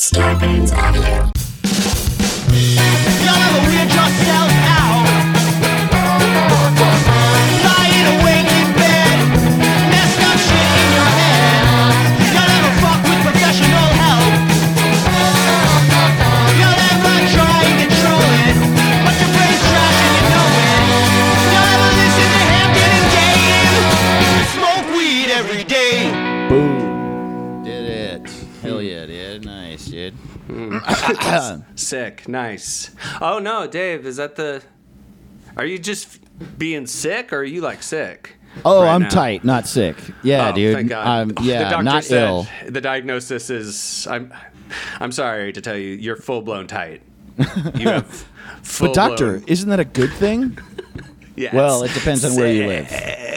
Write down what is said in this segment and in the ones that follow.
Scarpins Avenue. Sick. Nice. Oh no, Dave, is that the? Are you just being sick, or are you like sick? Oh, right I'm now? tight, not sick. Yeah, Oh, dude. Thank God. I'm, yeah, doctor not said ill. The diagnosis is I'm. I'm sorry to tell you, you're full blown tight. You have full But doctor, isn't that a good thing? Yes. Well, it depends on where you live.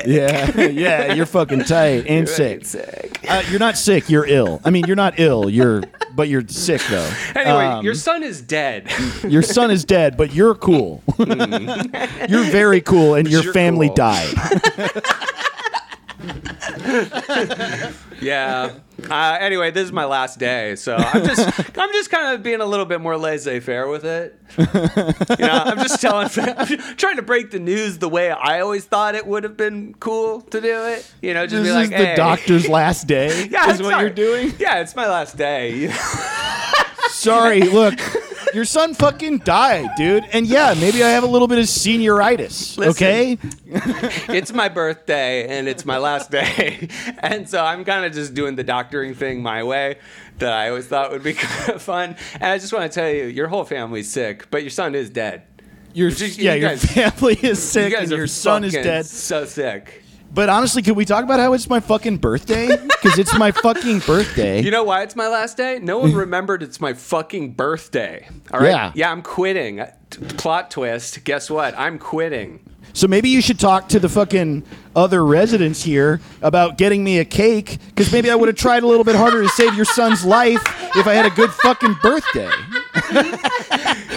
Yeah, yeah, you're fucking tight and sick. Sick. Uh, you're not sick. You're ill. I mean, you're not ill. You're, but you're sick though. Anyway, Um, your son is dead. your son is dead, but you're cool. you're very cool, and your You're family cool. died. yeah. Uh, anyway, this is my last day, so I'm just I'm just kind of being a little bit more laissez-faire with it. You know, I'm just telling, I'm trying to break the news the way I always thought it would have been cool to do it. You know, just This be like, is the hey. doctor's last day. Yeah, is what you're doing. Yeah, it's my last day. Sorry, look, your son fucking died, dude. And yeah, maybe I have a little bit of senioritis. Listen. Okay, it's my birthday and it's my last day, and so I'm kind of just doing the doctoring thing my way that I always thought would be kind of fun. And I just want to tell you, your whole family's sick, but your son is dead. your Just- yeah, you your family is You sick guys and your son is dead. So sick. But honestly, could we talk about how it's my fucking birthday? Because it's my fucking birthday. You know why it's my last day? No one remembered it's my fucking birthday. All right. Yeah. Yeah, I'm quitting. Plot twist. Guess what? I'm quitting. So maybe you should talk to the fucking other residents here about getting me a cake. Because maybe I would have tried a little bit harder to save your son's life if I had a good fucking birthday.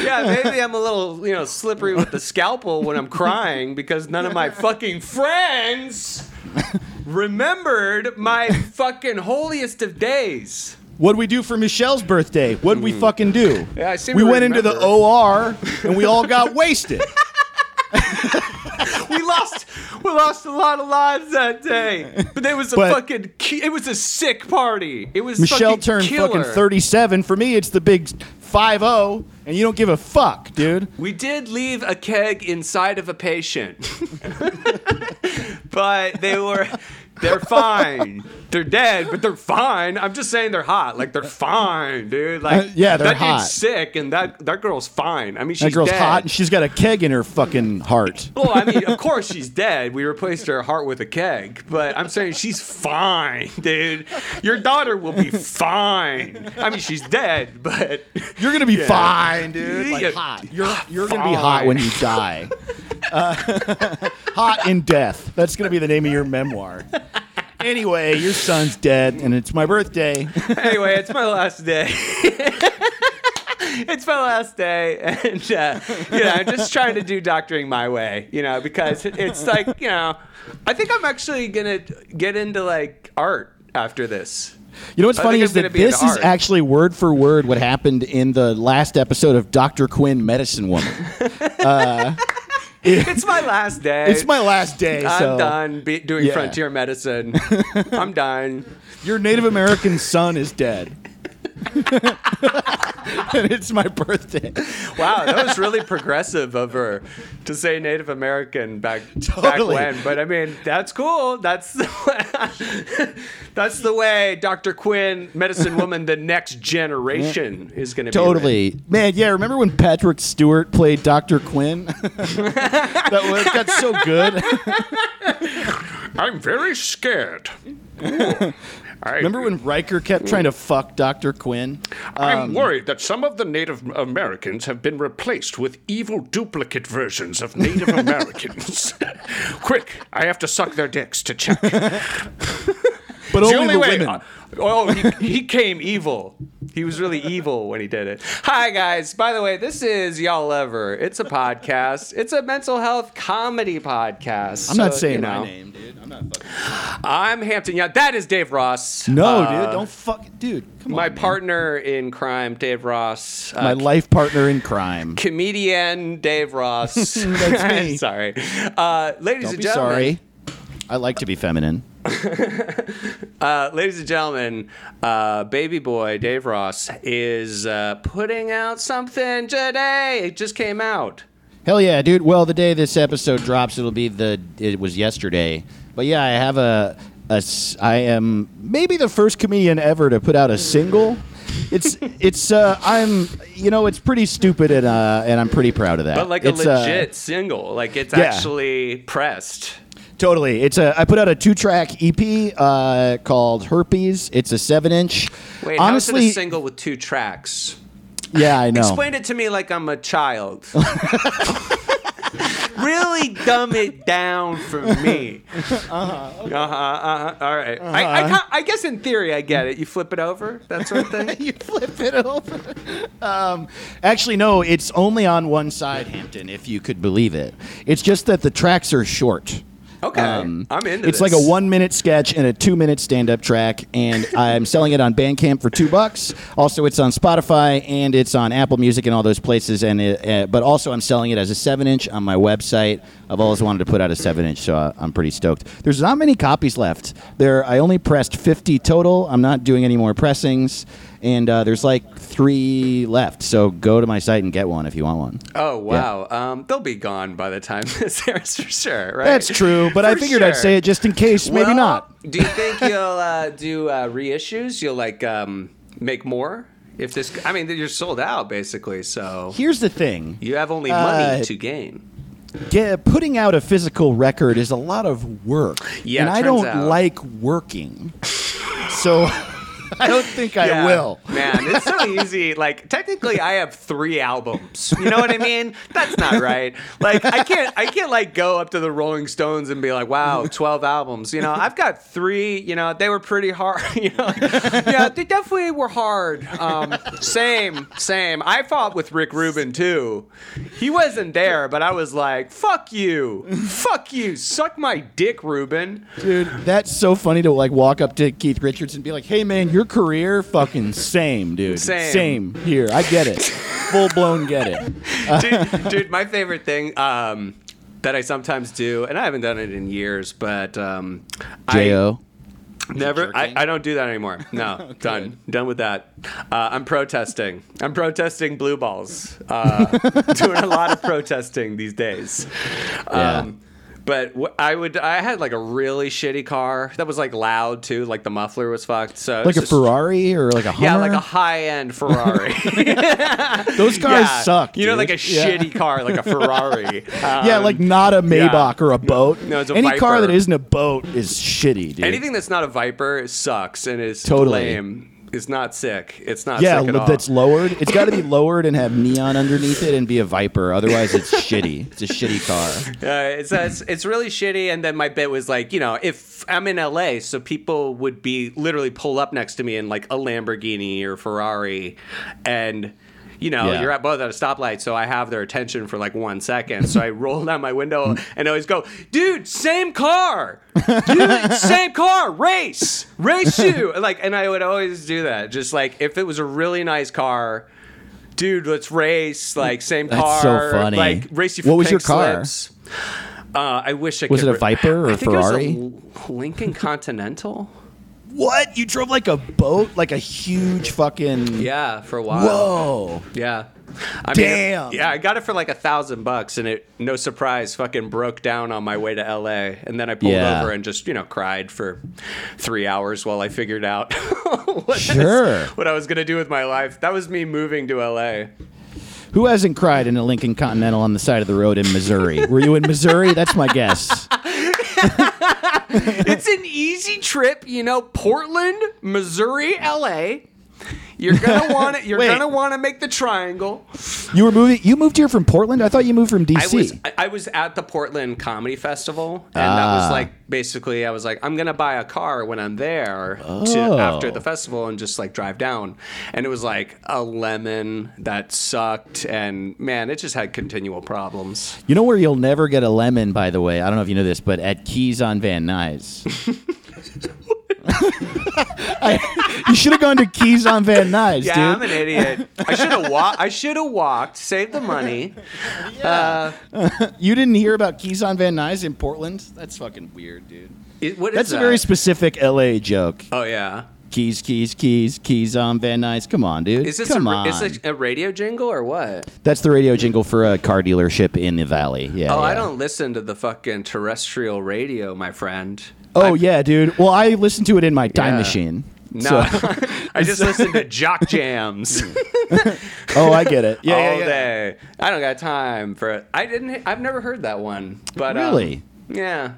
Yeah, maybe I'm a little, you know, slippery with the scalpel when I'm crying because none of my fucking friends remembered my fucking holiest of days. What'd we do for Michelle's birthday? What'd we fucking do? Hmm. Yeah, I seem we to went into the remember. OR and we all got wasted. We lost, we lost a lot of lives that day. But it was a But- fucking, ki- it was a sick party. It was Michelle fucking turned killer. fucking 37. For me, it's the big 5 0, and you don't give a fuck, dude. We did leave a keg inside of a patient, but they were. They're fine. They're dead, but they're fine. I'm just saying they're hot. Like they're fine, dude. Like Uh, yeah, they're that hot. dude's sick, and that that girl's fine. I mean, she's That girl's dead. hot and she's got a keg in her fucking heart. Well, I mean, of course she's dead. We replaced her heart with a keg, but I'm saying she's fine, dude. Your daughter will be fine. I mean, she's dead, but You're gonna be Yeah. fine, dude. Like Yeah. hot. You're you're gonna be hot when you die. Uh, hot in death. That's gonna be the name of your memoir. Anyway, your son's dead, and it's my birthday. anyway, it's my last day. it's my last day, and uh, you know, I'm just trying to do doctoring my way, you know, because it's like, you know, I think I'm actually gonna get into like art after this. You know what's I funny is that this is actually word for word what happened in the last episode of Dr. Quinn, Medicine Woman. It's my last day. It's my last day, I'm so done be- doing Yeah. frontier medicine. I'm done. your Native American son is dead. and it's my birthday. Wow, that was really progressive of her to say Native American back back Totally. when. But I mean, that's cool. That's the way, that's the way Dr. Quinn, medicine woman, the next generation is going to be. Totally, man. Yeah, remember when Patrick Stewart played Doctor Quinn? that was, got so good. I'm very scared. I, Remember when Riker kept trying to fuck Doctor Quinn? I'm um, worried that some of the Native Americans have been replaced with evil duplicate versions of Native Americans. Quick, I have to suck their dicks to check. But only the way. women. uh, Oh, he, he came evil. He was really evil when he did it. Hi, guys. By the way, this is Y'all Ever. It's a podcast. It's a mental health comedy podcast. I'm not So, saying you know, my name, dude. I'm not fucking. I'm Hampton. Yeah, that is Dave Ross. No, Uh, dude. Don't fuck, dude. Come My on, man. partner in crime, Dave Ross. Uh, my life partner in crime. comedian Dave Ross. That's me. sorry. Uh, ladies Don't and gentlemen. sorry. I like to be feminine. Uh, ladies and gentlemen, uh, baby boy Dave Ross is uh, putting out something today. It just came out. Hell yeah, dude. Well, the day this episode drops, it'll be the. It was yesterday, but yeah, I have a. a I am maybe the first comedian ever to put out a single. It's it's uh I'm you know it's pretty stupid and uh and I'm pretty proud of that. But like a It's, uh, legit single. Like it's yeah. actually pressed. Totally. It's a. I put out a two-track EP uh, called Herpes. It's a seven-inch. Wait, honestly, how is it a single with two tracks? yeah, I know. Explain it to me like I'm a child. really dumb it down for me. Uh-huh. Uh-huh. uh-huh. All right. I, I, I guess in theory I get it. You flip it over, that sort of thing. you flip it over. Um, actually, no. It's only on one side, Hampton. If you could believe it. It's just that the tracks are short. Okay. Um, I'm into It's this. like a one-minute sketch and a two-minute stand-up track, and I'm selling it on Bandcamp for two bucks. Also, it's on Spotify and it's on Apple Music and all those places. And it, uh, but also, I'm selling it as a seven-inch on my website. I've always wanted to put out a seven-inch, so uh, I'm pretty stoked. There's not many copies left. There, I only pressed 50 total. I'm not doing any more pressings, and uh, there's like three left. So go to my site and get one if you want one. Oh wow, um, they'll be gone by the time this airs for sure, right? That's true, but I For figured I'd sure. say it just in case. Maybe Well, not. Do you think you'll uh, do uh, reissues? You'll like um, make more if this? I mean, you're sold out basically, so Here's the thing. you have only money Uh, to gain. Get, putting out a physical record is a lot of work. Yeah, and I don't out. like working. So I don't think I Yeah, will. Man, it's so easy. Like technically I have three albums. You know what I mean? That's not right. Like I can't I can't like go up to the Rolling Stones and be like, wow, 12 albums. You know, I've got three, you know, they were pretty hard. You know, yeah, they definitely were hard. Um, same, same. I fought with Rick Rubin too. He wasn't there, but I was like, fuck you. Fuck you. Suck my dick, Rubin. Dude, that's so funny to like walk up to Keith Richards and be like, "Hey man, your career fucking same, dude. Same. Here, I get it. Full blown get it." dude, dude, my favorite thing um, that I sometimes do, and I haven't done it in years, but um, Jo. I never, I, I don't do that anymore. No, done, done with that. Uh, I'm protesting. I'm protesting blue balls. Uh, doing a lot of protesting these days. Yeah. Um, but I would, I had like a really shitty car that was like loud too, like the muffler was fucked. So Like a just- Ferrari or like a Hummer? Yeah, like a high-end Ferrari. Those cars Yeah. suck. You know, like a Yeah. shitty car, like a Ferrari. Yeah, Um, like not a Maybach yeah. or a boat. No, it's a Any car that isn't a boat is shitty, dude. anything that's not a Viper sucks and is Totally. lame. It's not sick. It's not yeah, sick at all. that's lowered. It's got to be lowered and have neon underneath it and be a Viper. Otherwise, it's shitty. It's a shitty car. Uh, it's, it's it's really shitty. And then my bit was like, you know, if I'm in LA, so people would be literally pull up next to me in like a Lamborghini or Ferrari, and you know, Yeah. you're at both at a stoplight, so I have their attention for like one second. So I roll down my window and always go, dude, same car, dude, same car, race, race you, And, like, and I would always do that. Just like if it was a really nice car. Dude, let's race. Like same That's car. so funny. Like race you for What was your car? slips. Uh, I wish I Was could it a Viper or I a think It was Ferrari? a Lincoln Continental. What? You drove like a boat? Like a huge fucking. Yeah, for a while. Whoa. Yeah. I Damn. Mean, yeah, I got it for like a thousand bucks, and it, no surprise, fucking broke down on my way to LA. And then I pulled Yeah. over and just, you know, cried for three hours while I figured out what, Sure. what I was going to do with my life. That was me moving to LA. Who hasn't cried in a Lincoln Continental on the side of the road in Missouri? Were you in Missouri? That's my guess. it's an easy trip, you know, Portland, Missouri, LA. You're gonna want to. You're Wait. gonna want to make the triangle. You were moving. You moved here from Portland. I thought you moved from I DC. was I- I was at the Portland Comedy Festival, and that was Ah. like basically I was like I'm gonna buy a car when I'm there Oh. to after the festival and just like drive down, and it was like a lemon that sucked, and man, it just had continual problems. you know where you'll never get a lemon, by the way. I don't know if you know this, but at Keys on Van Nuys. I- you should have gone to Keys on Van Nuys, Yeah, dude. I'm an idiot. I should have walked. I should have walked, saved the money. Yeah. Uh, you didn't hear about Keys on Van Nuys in Portland? That's fucking weird, dude. It- what is That's a that? very specific LA joke. Oh yeah. Keys, keys, keys, keys on Van Nuys. Come on, dude. Is this Come a, on. is this a radio jingle or what? That's the radio jingle for a car dealership in the valley. Yeah. Oh, I don't listen to the fucking terrestrial radio, my friend. Oh yeah, dude. Well, I listened to it in my time Yeah. machine. No, So- I just listened to jock jams oh, I get it. Yeah, all yeah, yeah. day. I don't got time for it. I didn't. I've never heard that one. But um, Really? yeah.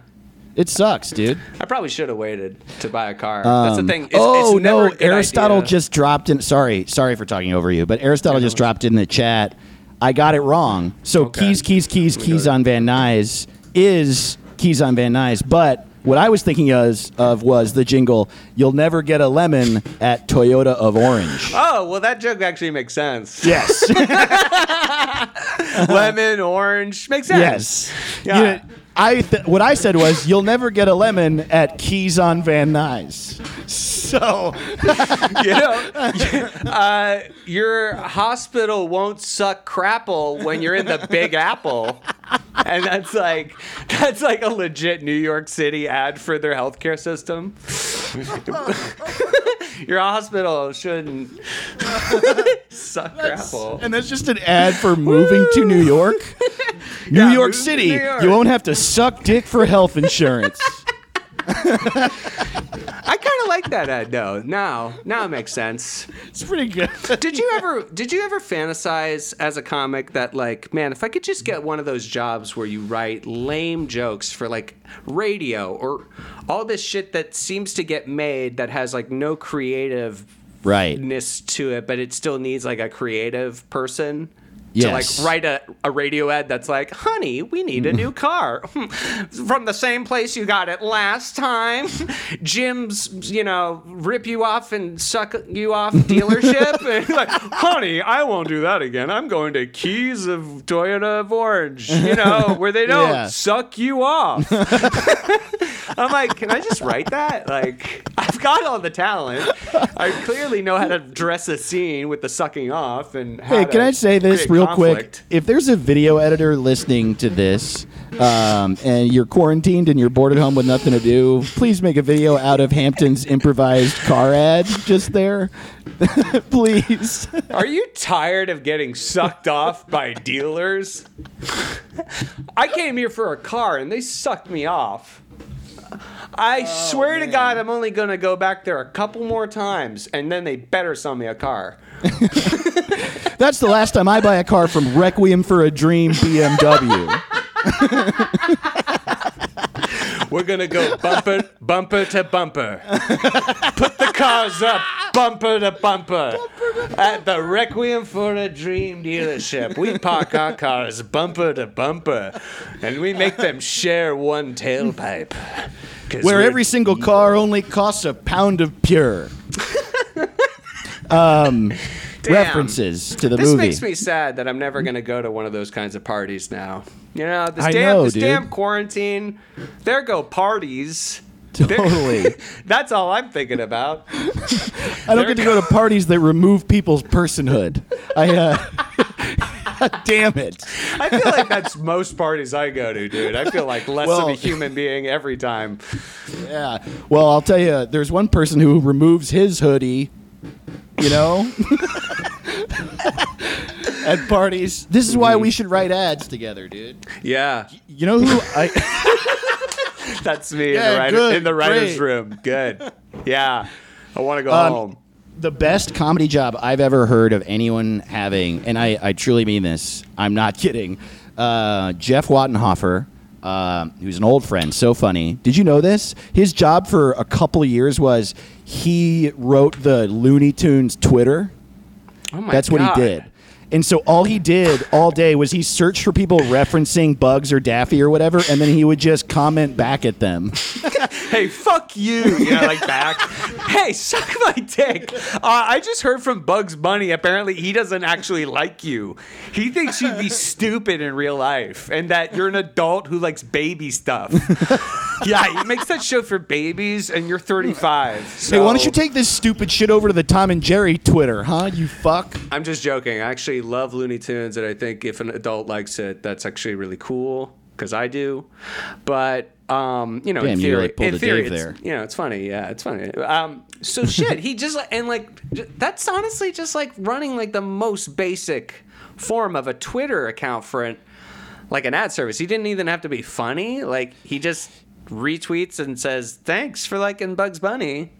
It sucks, dude. I probably should have waited to buy a car. That's the Um, thing. It's, oh it's never no, Aristotle idea. just dropped in. Sorry, sorry for talking over you, but Aristotle just dropped in the chat. I got it wrong. So Okay. keys, keys, keys, keys on Van Nuys is keys on Van Nuys, but. What I was thinking of, of was the jingle, You'll Never Get a Lemon at Toyota of Orange. Oh well, that joke actually makes sense. Yes. Lemon, orange makes sense. yes. Yeah. You know, I th- what I said was, You'll never get a lemon at Keys on Van Nuys. So, you know, uh, your hospital won't suck crapple when you're in the Big Apple, and that's like that's like a legit New York City ad for their healthcare system. your hospital shouldn't suck crapple. and that's just an ad for moving to New York. New Yeah, York City, New York. you won't have to suck dick for health insurance. I like that ad though. Now, now it makes sense. it's pretty good. Did you ever did you ever fantasize as a comic that like, man, if I could just get one of those jobs where you write lame jokes for like radio or all this shit that seems to get made that has like no creative Right. to it, but it still needs like a creative person. Yes. To like write a, a radio ad that's like, honey, we need a new car. From the same place you got it last time. Jim's, you know, rip you off and suck you off dealership. and like, honey, I won't do that again. I'm going to Keys of Toyota of Orange, you know, where they don't Yeah. suck you off. I'm like, can I just write that? Like, I've got all the talent. I clearly know how to dress a scene with the sucking off and. How Hey, can I say this real. Quick? If there's a video editor listening to this, um, and you're quarantined and you're bored at home with nothing to do, please make a video out of Hampton's improvised car ad just there. please. Are you tired of getting sucked off by dealers? I came here for a car and they sucked me off. I swear to God, I'm only going to go back there a couple more times and then they better sell me a car. That's the last time I buy a car from Requiem for a Dream BMW. We're going to go bumper, bumper to bumper. Put the cars up, bumper to bumper. At the Requiem for a Dream dealership, we park our cars bumper to bumper and we make them share one tailpipe. where every single car only costs a pound of pure. Um, references to the This movie. This makes me sad that I'm never going to go to one of those kinds of parties now. You know, this I damn, know, this dude. damn quarantine. There go parties. totally. That's all I'm thinking about. I don't get to go to parties that remove people's personhood. I, uh, damn it. I feel like that's most parties I go to, dude. I feel like less of a human being every time. Yeah. Well, I'll tell you, there's one person who removes his hoodie, you know, at parties. This is why we should write ads together, dude. Yeah, You know who I. that's me Yeah, in, the writer, good, in the writer's great. room. Good. Yeah, I want to go Um, home. the best comedy job I've ever heard of anyone having, and I, I truly mean this, I'm not kidding. Uh, Jeff Wattenhofer, uh, who's an old friend, so funny. Did you know this? His job for a couple years was he wrote the Looney Tunes Twitter. Oh my That's what God. he did. And so all he did all day was he searched for people referencing Bugs or Daffy or whatever, and then he would just comment back at them. hey, fuck you. You know, like back. hey, suck my dick. Uh, I just heard from Bugs Bunny. Apparently, he doesn't actually like you. He thinks you'd be stupid in real life and that you're an adult who likes baby stuff. yeah, he makes that show for babies, and you're 35. So Hey, why don't you take this stupid shit over to the Tom and Jerry Twitter, huh? You fuck. I'm just joking. I actually love Looney Tunes, and I think if an adult likes it, that's actually really cool because I do. But um, you know, Damn, in you theory, really pulled in a theory, it's- there. you know, it's funny. Yeah, it's funny. Um, so shit, he just and like that's honestly just like running like the most basic form of a Twitter account for an like an ad service. He didn't even have to be funny. Like he just retweets and says thanks for liking Bugs Bunny.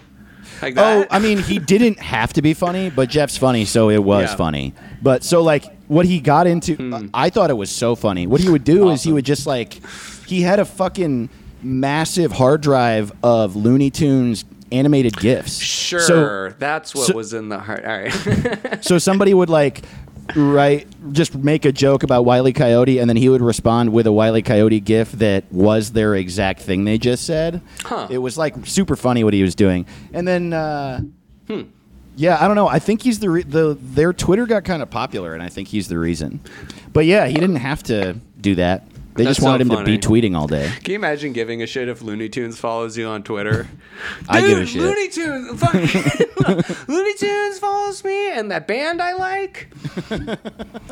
Like Oh. I mean, he didn't have to be funny, but Jeff's funny, so it was Yeah. funny. But so like what he got into, hmm. I thought it was so funny. What he would do is he would just like, he had a fucking massive hard drive of Looney Tunes animated gifs. Sure, So, that's what so- was in the heart. All right. so somebody would like write, just make a joke about Wiley Coyote, and then he would respond with a Wiley Coyote gif that was their exact thing they just said. Huh. It was like super funny what he was doing, and then. Uh, Hmm. Yeah, I don't know. I think he's the re- the their Twitter got kind of popular, and I think he's the reason. But yeah, he didn't have to do that. They That's just wanted so him to be tweeting all day. Can you imagine giving a shit if Looney Tunes follows you on Twitter? I give a shit. Looney Tunes, fuck, Looney Tunes follows me, and that band I like.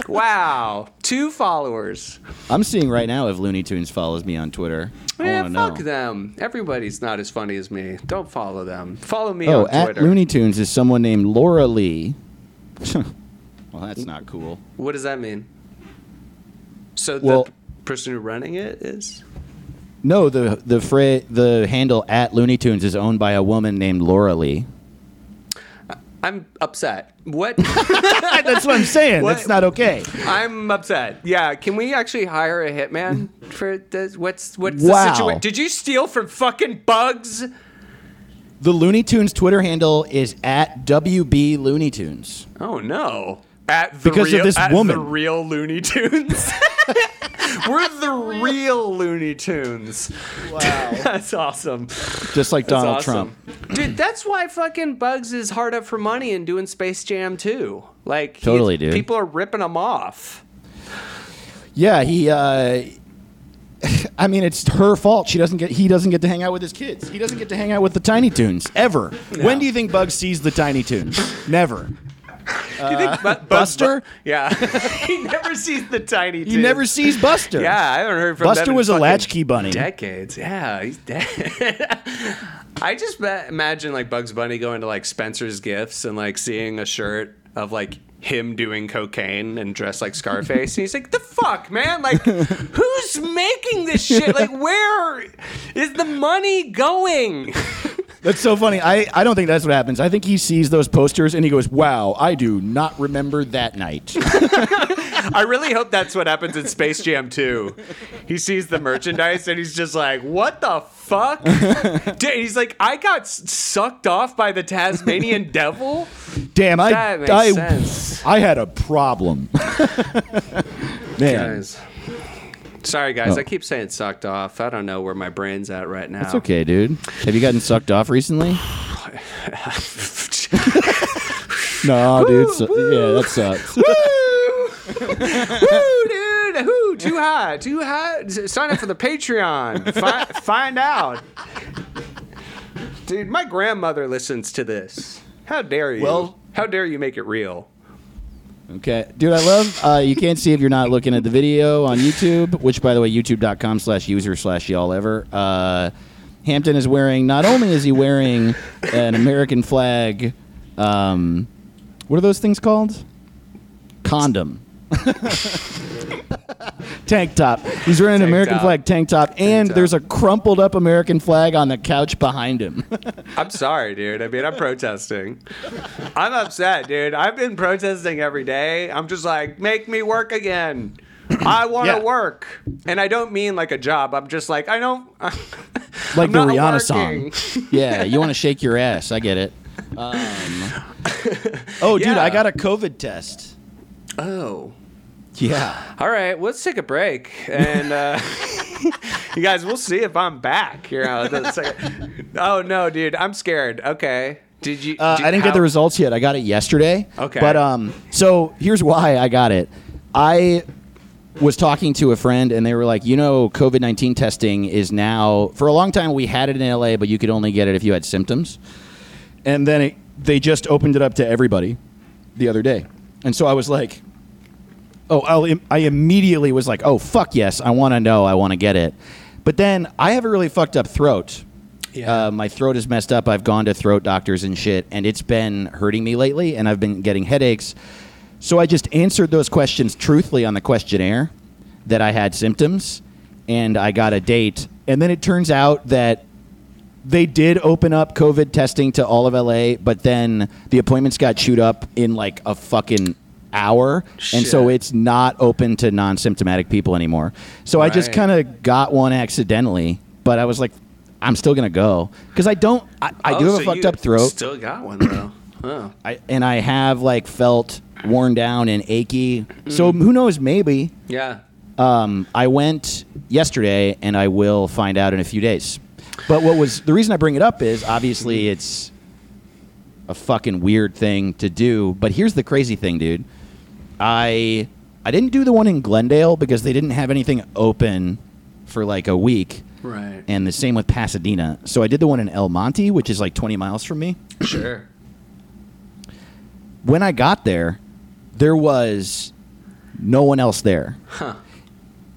wow, two followers. I'm seeing right now if Looney Tunes follows me on Twitter. I Man, want fuck know. them. Everybody's not as funny as me. Don't follow them. Follow me Oh, on at Twitter. Looney Tunes is someone named Laura Lee. well, that's not cool. what does that mean? So the Well- p- person who running it is. No, the the fra- the handle at Looney Tunes is owned by a woman named Laura Lee. I'm upset. What? That's what I'm saying. What- That's not okay. I'm upset. Yeah, can we actually hire a hitman for this? What's what's Wow. the situation? Did you steal from fucking Bugs? The Looney Tunes Twitter handle is at WB Looney Tunes. Oh no! At the Because of this at woman. the real Looney Tunes. We're the real Looney Tunes. Wow. That's awesome. Just like That's Donald awesome. Trump. Dude, that's why fucking Bugs is hard up for money and doing Space Jam too. Like, Totally, dude. People are ripping him off. Yeah, he. Uh, I mean, it's her fault. She doesn't get. He doesn't get to hang out with his kids. He doesn't get to hang out with the Tiny Toons ever. When do you think Bugs sees the Tiny Toons? Never. Do you think Bu- Bugs Buster? Yeah, he never sees the tiny. He never sees Buster. Yeah, I haven't heard from Buster them in was a fucking latchkey bunny. Decades. Yeah, he's dead. I just ma- imagine like Bugs Bunny going to like Spencer's Gifts and like seeing a shirt of like him doing cocaine and dressed like Scarface. and he's like, "The fuck, man! Like, who's making this shit? Like, where is the money going?" That's so funny. I, I don't think that's what happens. I think he sees those posters and he goes, "Wow, I do not remember that night." I really hope that's what happens in Space Jam 2. He sees the merchandise and he's just like, what the fuck? Dude, he's like, I got s- sucked off by the Tasmanian devil? Damn, I That makes I, sense. I had a problem. Man, Guys. Sorry, guys. Oh. I keep saying sucked off. I don't know where my brain's at right now. it's okay, dude. Have you gotten sucked off recently? no, dude. So, yeah, that sucks. Woo, dude. Woo, too high. Too high. Sign up for the Patreon. Fi- find out. Dude, my grandmother listens to this. How dare you? Well- how dare you make it real? Okay, dude, I love. Uh, you can't see if you're not looking at the video on YouTube, which, by the way, YouTube.com slash ever. Uh, Hampton is wearing. Not only is he wearing an American flag. Um, what are those things called? Condom. tank top. He's wearing an Tank American top. flag tank top, and top. there's a crumpled up American flag on the couch behind him. I'm sorry, dude. I mean, I'm protesting. I'm upset, dude. I've been protesting every day. I'm just like, make me work again. I want to Yeah. work. And I don't mean like a job. I'm just like, I don't. like I'm the not Rihanna working. song. Yeah, you want to shake your ass. I get it. Um, oh, dude, Yeah. I got a COVID test. Oh. Yeah. All right, let's take a break, and uh, you guys, we'll see if I'm back. You know, oh no, dude, I'm scared. Okay, did you? Uh, did- I didn't how- get the results yet. I got it yesterday. Okay. But um, so here's why I got it. I was talking to a friend, and they were like, you know, COVID nineteen testing is now. For a long time, we had it in LA, but you could only get it if you had symptoms. And then it, they just opened it up to everybody the other day, and so I was like, oh, I'll, I immediately was like, oh fuck yes, I want to know, I want to get it. But then I have a really fucked up throat. Yeah. Uh, my throat is messed up. I've gone to throat doctors and shit, and it's been hurting me lately, and I've been getting headaches. So I just answered those questions truthfully on the questionnaire that I had symptoms, and I got a date. And then it turns out that they did open up COVID testing to all of LA, but then the appointments got chewed up in like a fucking hour, and so it's not open to non-symptomatic people anymore. So I just kind of got one accidentally, but I was like, I'm still gonna go because I don't. I, I Oh, do have so a fucked up throat, Still got one though. Oh. I, and I have like felt worn down and achy. So Mm. who knows? Maybe Yeah. um, I went yesterday, and I will find out in a few days. But what was the reason I bring it up is obviously it's a fucking weird thing to do. But here's the crazy thing, dude. I I didn't do the one in Glendale because they didn't have anything open for like a week, Right. and the same with Pasadena. So I did the one in El Monte, which is like 20 miles from me. Sure. When I got there, there was no one else there. Huh.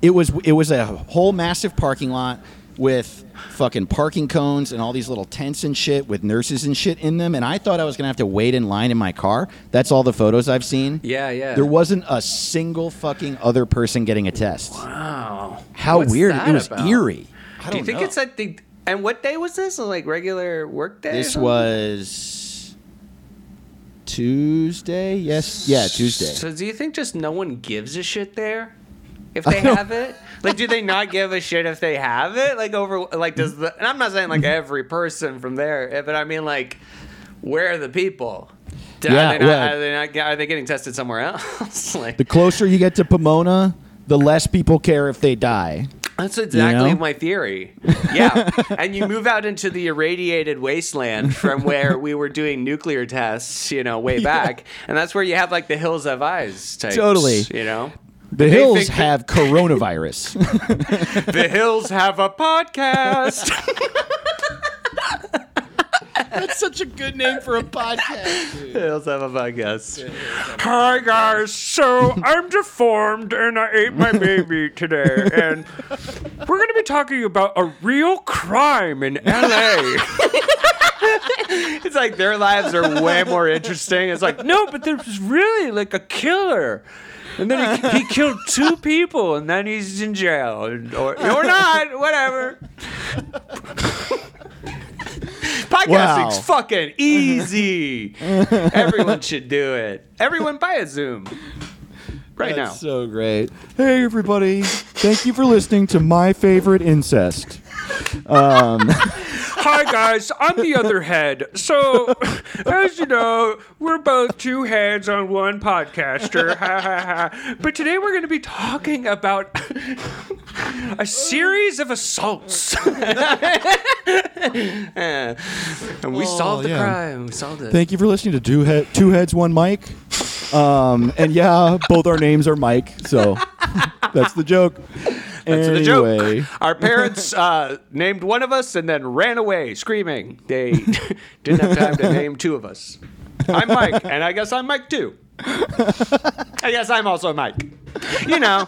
it was it was a whole massive parking lot with fucking parking cones and all these little tents and shit with nurses and shit in them and I thought I was to have to wait in line in my car. That's all the photos I've seen. Yeah. Yeah. There wasn't a single fucking other person getting a test. Wow. How What's weird. It was about? eerie. I Do you think know. it's like the? And what day was this? Like regular work day? This was Tuesday? Yes. Yeah, Tuesday. So do you think just no one gives a shit there? If they have it? Like do they not give a shit if they have it? Like over like does the and I'm not saying like every person from there, eh, but I mean like where are the people? Do- Yeah, are, they not, well- are they not are they getting tested somewhere else? like The closer you get to Pomona, the less people care if they die. That's exactly know? my theory. Yeah. and you move out into the irradiated wasteland from where we were doing nuclear tests, you know, way back. And that's where you have like the hills have eyes types, Totally. You know? The They hills that- have coronavirus. The hills have a podcast. That's such a good name for a podcast. the hills have a podcast. Hi guys, so I'm deformed and I ate my baby today, and we're gonna be talking about a real crime in LA. It's like their lives are way more interesting. It's like, No, but there's really like a killer. And then he, he killed two people, and then he's in jail. or, or not, whatever. Podcasting's Wow. fucking easy. Everyone should do it. Everyone buy a Zoom right now. So great. Hey, everybody. Thank you for listening to my favorite incest. Hi guys, I'm the other head. So, as you know, we're both two heads on one podcaster. Ha ha ha. But today we're going to be talking about a series of assaults. And we solved the yeah. crime. We solved it. Thank you for listening to Two, Head, Two Heads, One Mic. Um, and yeah, both our names are Mike, so that's the joke. That's the joke. Our parents uh, named one of us and then ran away screaming. They didn't have time to name two of us. I'm Mike, and I guess I'm Mike too. I guess I'm also Mike. You know,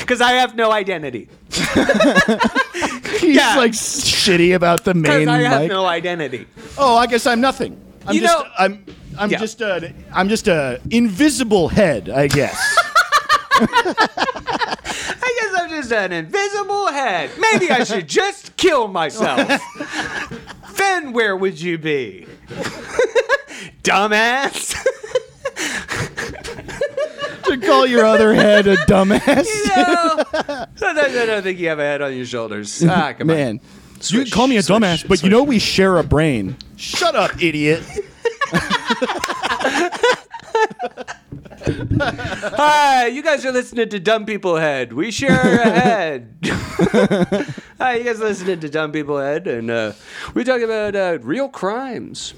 because I have no identity. He's Yeah. like shitty about the Because main I have mic. no identity. oh, I guess I'm nothing. I'm You just know- I'm I'm Yeah. just a I'm just a invisible head, I guess. I guess I'm just an invisible head. Maybe I should just kill myself. then where would you be? Dumbass. to call your other head a dumbass. no. Sometimes I don't think you have a head on your shoulders. Ah, come on. Man, you can call me a swish, dumbass, but you know we share a brain. Shut up, idiot. Hi, you guys are listening to Dumb People Head. We share a head. Hi, you guys are listening to Dumb People Head, and uh, we talk about uh, real crimes.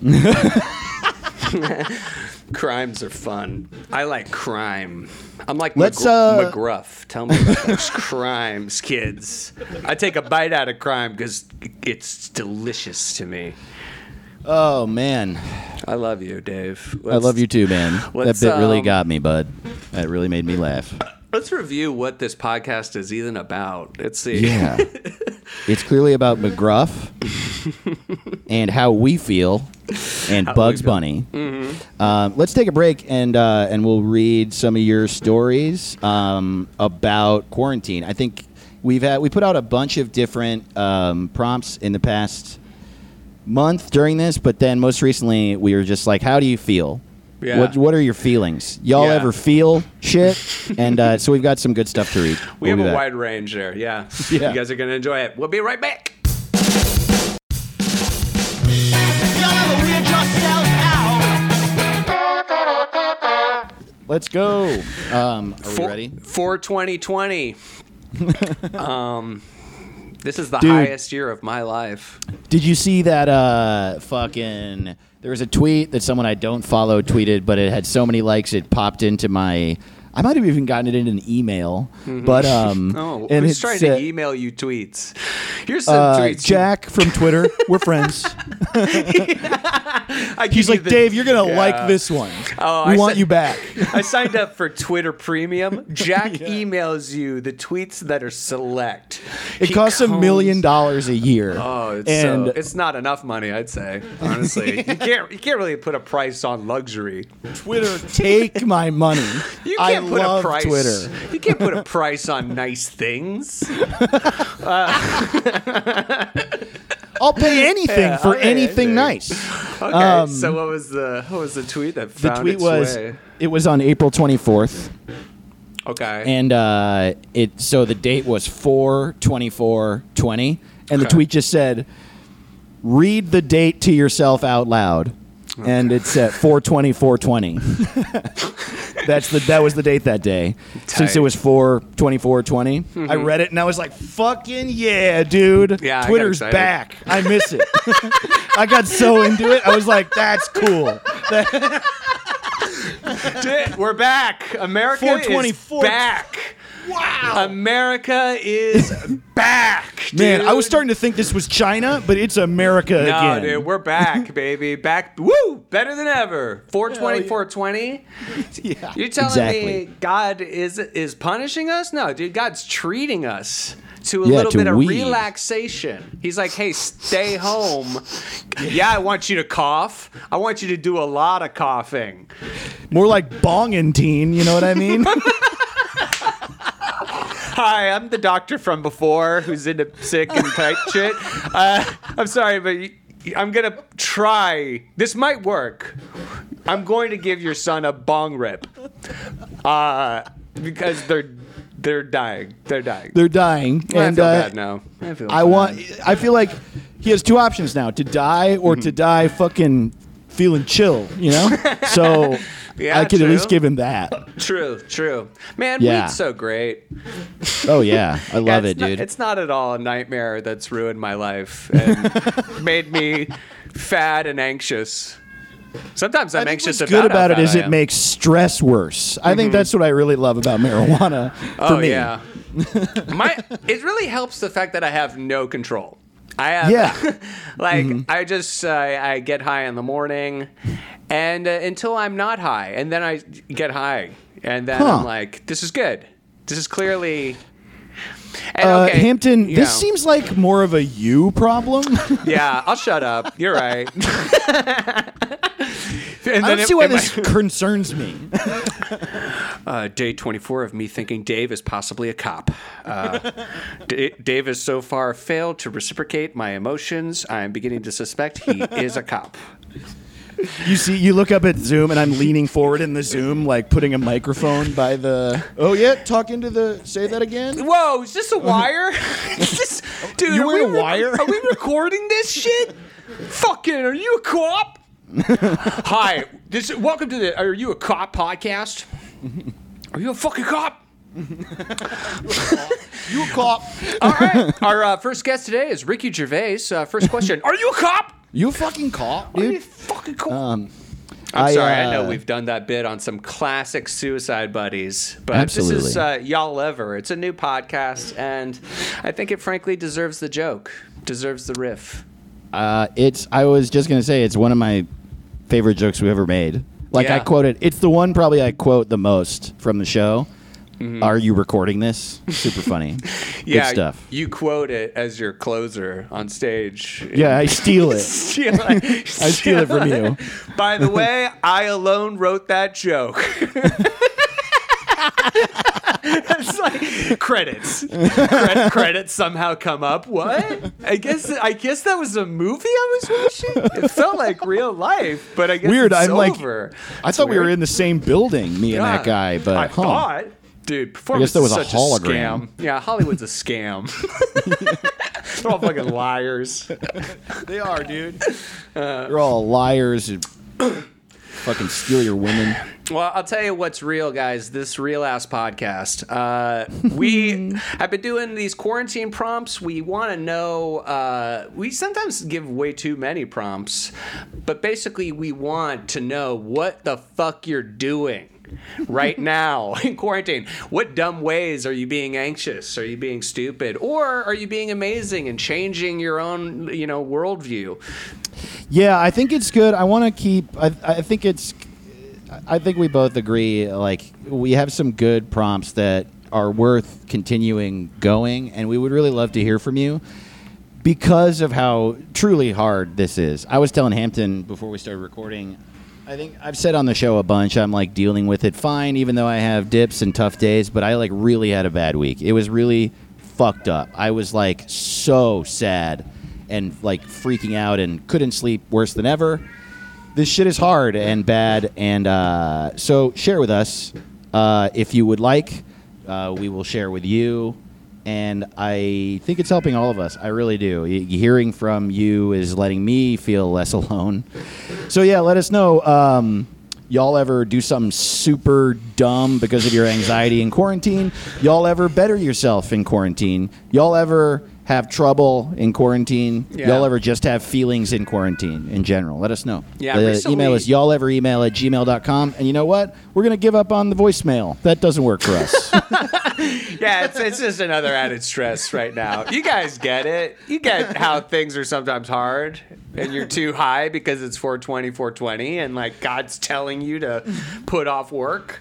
crimes are fun. I like crime. I'm like Let's, McGr- uh, McGruff. Tell me about those crimes, kids. I take a bite out of crime because it's delicious to me. Oh man, I love you, Dave. I love you too, man. That let's, bit really um, got me, bud. That really made me laugh. Let's review what this podcast is even about. Let's see. Yeah. it's clearly about McGruff and how we feel and Bugs feel. Bunny. Um, let's take a break and uh, and we'll read some of your stories um, about quarantine. I think we've had we put out a bunch of different um, prompts in the past month during this, but then most recently we were just like, how do you feel? Yeah. What, what are your feelings? Y'all Yeah. ever feel shit? and uh, so we've got some good stuff to read. We We'll have a that. wide range there. Yeah. Yeah. You guys are going to enjoy it. We'll be right back. Y'all ever weird yourself out? Let's go. Um, are we For, ready? For 2020. um, this is the Dude. highest year of my life. Did you see that uh, fucking? There was a tweet that someone I don't follow tweeted, but it had so many likes it popped into my. I might have even gotten it in an email, but um, Oh, and it trying to email you tweets? Here's some uh, tweets. Jack from Twitter. We're friends. He's you like, the- Dave, you're gonna Yeah. like this one. Oh, we I want said- you back. I signed up for Twitter Premium. Jack emails you the tweets that are select. It He costs a million dollars a year. Oh, it's and so, it's not enough money, I'd say. Honestly, you can't you can't really put a price on luxury. Twitter, take my money. You I can't put a price. Twitter. You can't put a price on nice things. I'll pay anything Yeah, for anything nice. Okay, Um, so what was the what was the tweet that The tweet was way? it was on April 24th. okay? and uh, it so the date was 4 24 20 and the tweet just said read the date to yourself out loud and it's at 420 420 that's the that was the date that day since it Tight. was 4 24 20 i mm-hmm. read it and i was like fucking yeah dude Yeah, twitter's excited. back i miss it i got so into it i was like that's cool We're back. America 420, is back. Wow. America is back. Man i was starting to think this was china but it's america No, again dude, we're back, baby. Back, woo, better than ever. 420, yeah. 420. yeah You're telling exactly. me God is is punishing us? No, dude, God's treating us to a Yeah, little to bit of weed. relaxation. He's like, hey, stay home. Yeah, I want you to cough. I want you to do a lot of coughing. More like bonging teen, you know what I mean? Hi, I'm the doctor from before who's into sick and tight shit. Uh, I'm sorry, but I'm gonna try. This might work. I'm going to give your son a bong rip, uh, because they're they're dying. They're dying. They're dying, I and feel uh, bad now. I feel. I bad. want. I feel like he has two options now: to die or Mm-hmm. to die fucking feeling chill. You know, so Yeah, I could at least give him that. True, true. Man, Yeah. weed's so great. Oh yeah, I love it's it, not- dude. it's not at all a nightmare that's ruined my life and made me fat and anxious. Sometimes I'm anxious what's about good about it is it makes stress worse. I think mm-hmm. that's what I really love about marijuana. For Oh me. yeah. My it really helps the fact that I have no control. I have Yeah. Mm-hmm. like I just uh, I get high in the morning and uh, until I'm not high and then I get high and then Huh. I'm like this is good. This is clearly and, Uh, okay, Hampton, this know. seems like more of a you problem. Yeah, I'll shut up. You're right. And I don't it- see why it this might- concerns me. Uh, day 24 of me thinking Dave is possibly a cop. Uh, D- Dave has so far failed to reciprocate my emotions. I am beginning to suspect he is a cop. You see, you look up at Zoom, and I'm leaning forward in the Zoom, like putting a microphone by the. Oh yeah, talk into the. Say that again. Whoa, is this a wire? is this, dude, You are we a wire? Are we recording this shit? Fucking, are you a cop? Hi, this. Welcome to the. Are you a cop podcast? Are you a fucking cop? You a cop? All right. Our uh, first guest today is Ricky Gervais. Uh, first question: Are you a cop? You a fucking cop, Are you dude? fucking cop? Um, I'm I, sorry, I uh, know we've done that bit on some classic Suicide Buddies, but this is uh, Y'all Ever. It's a new podcast, and I think it frankly deserves the joke, deserves the riff. Uh, it's. I was just gonna say it's one of my favorite jokes we've ever made. Like I Yeah. quoted. It's the one probably I quote the most from the show. Mm-hmm. Are you recording this? Super funny. Yeah, Good stuff. you quote it as your closer on stage. Yeah, I steal it. Steal it. I steal it from you. By the way, I alone wrote that joke. it's like credits. Cred- credits somehow come up. What? I guess I guess that was a movie I was watching. It felt like real life, but I guess Weird. It's I'm like, over. I thought we were in the same building, me and that guy. But I huh. thought. Dude, performance that was is a such hologram. scam. Yeah, Hollywood's a scam. They're all fucking liars. they are, dude. You're all liars. Fucking steal your women. Well, I'll tell you what's real, guys. This real ass podcast. Uh, we have been doing these quarantine prompts. We want to know. Uh, we sometimes give way too many prompts, but basically, we want to know what the fuck you're doing right now in quarantine. What dumb ways are you being anxious? Are you being stupid, or are you being amazing and changing your own, you know, worldview? Yeah, I think it's good. I want to keep. I, I think it's. I think we both agree. Like we have some good prompts that are worth continuing going, and we would really love to hear from you because of how truly hard this is. I was telling Hampton before we started recording. I think I've said on the show a bunch. I'm like dealing with it fine, even though I have dips and tough days. But I like really had a bad week. It was really fucked up. I was like so sad and like freaking out and couldn't sleep worse than ever. This shit is hard and bad, and uh, so share with us uh, if you would like. Uh, we will share with you, and I think it's helping all of us. I really do. Hearing from you is letting me feel less alone. So yeah, let us know. Um, y'all ever do something super dumb because of your anxiety in quarantine? Y'all ever better yourself in quarantine? Y'all ever have trouble in quarantine? Yeah. Y'all ever just have feelings in quarantine in general? Let us know. Yeah, The recently- email is y'all ever email at gmail.com. And you know what? We're going to give up on the voicemail. That doesn't work for us. Yeah, it's, it's just another added stress right now. You guys get it. You get how things are sometimes hard and you're too high because it's 420, 420, and like God's telling you to put off work.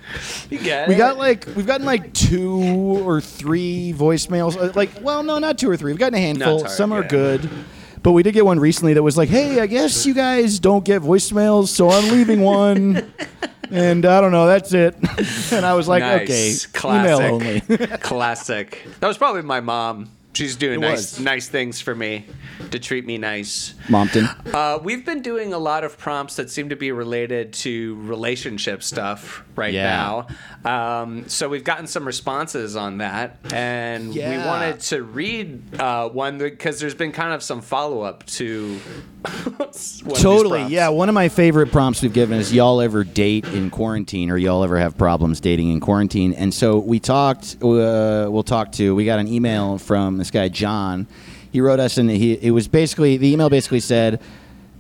You get We it. got like we've gotten like two or three voicemails. Uh, Like, well, no, not two or three. We've gotten a handful. hard, Some are yeah. good, but we did get one recently that was like, "Hey, I guess you guys don't get voicemails, so I'm leaving one." and I don't know. That's it. and I was like, nice. "Okay, Classic. email only." Classic. That was probably my mom. She's doing It nice was. nice things for me to treat me nice. Mompton. Uh, we've been doing a lot of prompts that seem to be related to relationship stuff right Yeah. now. Um, so we've gotten some responses on that, and we wanted to read uh, one because there's been kind of some follow up to one of these Totally. Yeah. One of my favorite prompts we've given is y'all ever date in quarantine or y'all ever have problems dating in quarantine. And so we talked, uh, we'll talk to, we got an email from this guy, John. He wrote us and he, it was basically, the email basically said,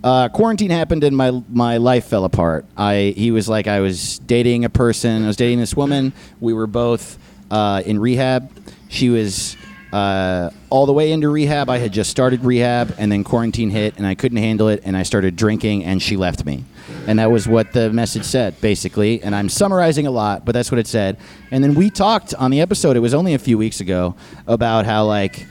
uh, quarantine happened and my my life fell apart. I he was like I was dating a person. I was dating this woman. We were both uh, in rehab. She was uh, all the way into rehab. I had just started rehab, and then quarantine hit, and I couldn't handle it, and I started drinking, and she left me. And that was what the message said, basically. And I'm summarizing a lot, but that's what it said. And then we talked on the episode. It was only a few weeks ago about how like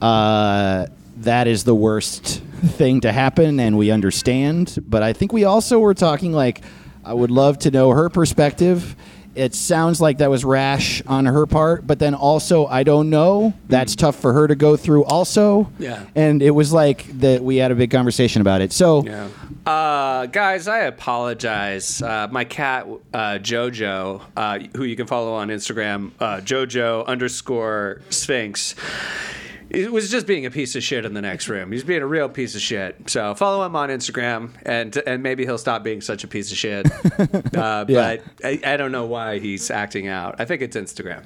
uh, that is the worst thing to happen, and we understand. But I think we also were talking like, I would love to know her perspective. It sounds like that was rash on her part, but then also I don't know. That's tough for her to go through, also. Yeah. And it was like that we had a big conversation about it. So Yeah. Uh, guys, I apologize. Uh, my cat, uh, Jojo, uh, who you can follow on Instagram, uh, Jojo underscore Sphinx. He was just being a piece of shit in the next room. He's being a real piece of shit. So follow him on Instagram, and and maybe he'll stop being such a piece of shit. Uh, Yeah. But I, I don't know why he's acting out. I think it's Instagram.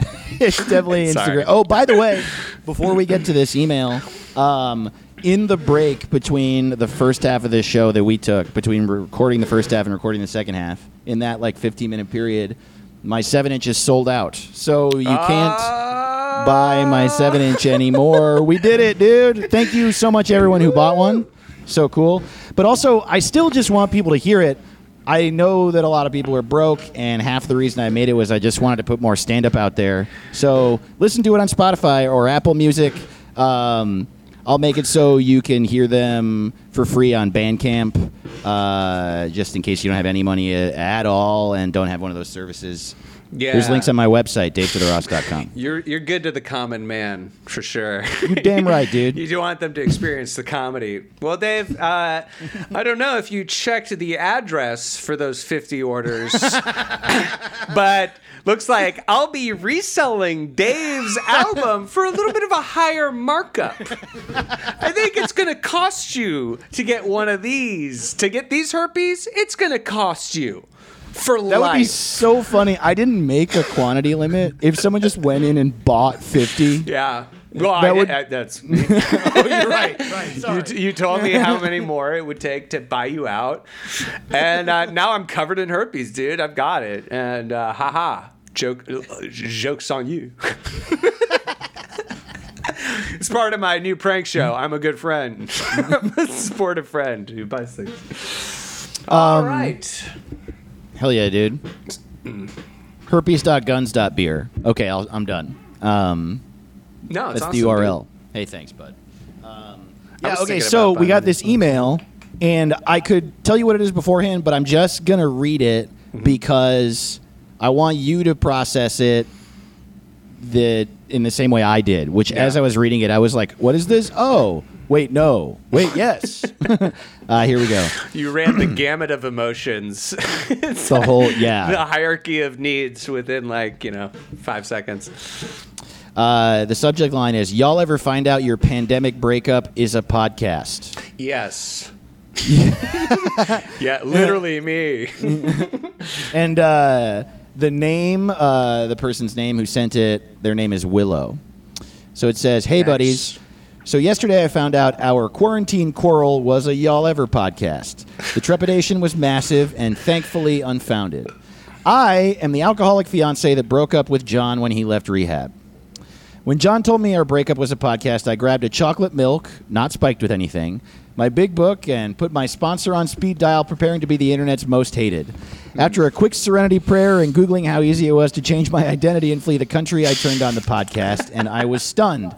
it's definitely. Instagram. Oh, by the way, before we get to this email, um, in the break between the first half of this show that we took, between recording the first half and recording the second half, in that like 15 minute period, my seven inch is sold out. So you can't buy my seven inch anymore. We did it, dude. Thank you so much, everyone who bought one. So cool. But also, I still just want people to hear it. I know that a lot of people are broke, and half the reason I made it was I just wanted to put more stand up out there. So listen to it on Spotify or Apple Music. Um, I'll make it so you can hear them for free on Bandcamp, uh, just in case you don't have any money at all and don't have one of those services. Yeah. There's links on my website, davetotheross.com. You're you're good to the common man for sure. You're damn right, dude. You do want them to experience the comedy. Well, Dave, uh, I don't know if you checked the address for those 50 orders, but looks like I'll be reselling Dave's album for a little bit of a higher markup. I think it's going to cost you to get one of these. To get these herpes, it's going to cost you for That would be so funny. I didn't make a quantity limit. If someone just went in and bought 50, Yeah. Well, That I, would- I, that's oh, you're right. Right. you, you told me how many more it would take to buy you out, and uh, now I'm covered in herpes, dude. I've got it, and uh, haha, joke, uh, jokes on you. it's part of my new prank show. I'm a good friend. I'm a supportive friend who buys things. All right. Hell yeah, dude. Herpes.guns.beer. Okay, I'll, I'm done. Um, No, it's that's awesome, the URL. Hey, thanks, bud. Um, I yeah, was okay, thinking so about we got buying this email, and I could tell you what it is beforehand, but I'm just going to read it Mm-hmm. because I want you to process it the, in the same way I did, which as I was reading it, I was like, what is this? Oh, wait, no. Wait, yes. uh, here we go. You ran the gamut of emotions. it's The whole, yeah. the hierarchy of needs within like you know five seconds. Uh, the subject line is Y'all ever find out your pandemic breakup is a podcast? Yes. yeah, literally me. And uh, the name, uh, the person's name who sent it, their name is Willow. So it says, Hey, Nice. buddies. So yesterday I found out our quarantine quarrel was a Y'all Ever podcast. The trepidation was massive and thankfully unfounded. I am the alcoholic fiance that broke up with John when he left rehab. When John told me our breakup was a podcast, I grabbed a chocolate milk, not spiked with anything, my big book, and put my sponsor on speed dial, preparing to be the internet's most hated. After a quick serenity prayer and Googling how easy it was to change my identity and flee the country, I turned on the podcast, and I was stunned.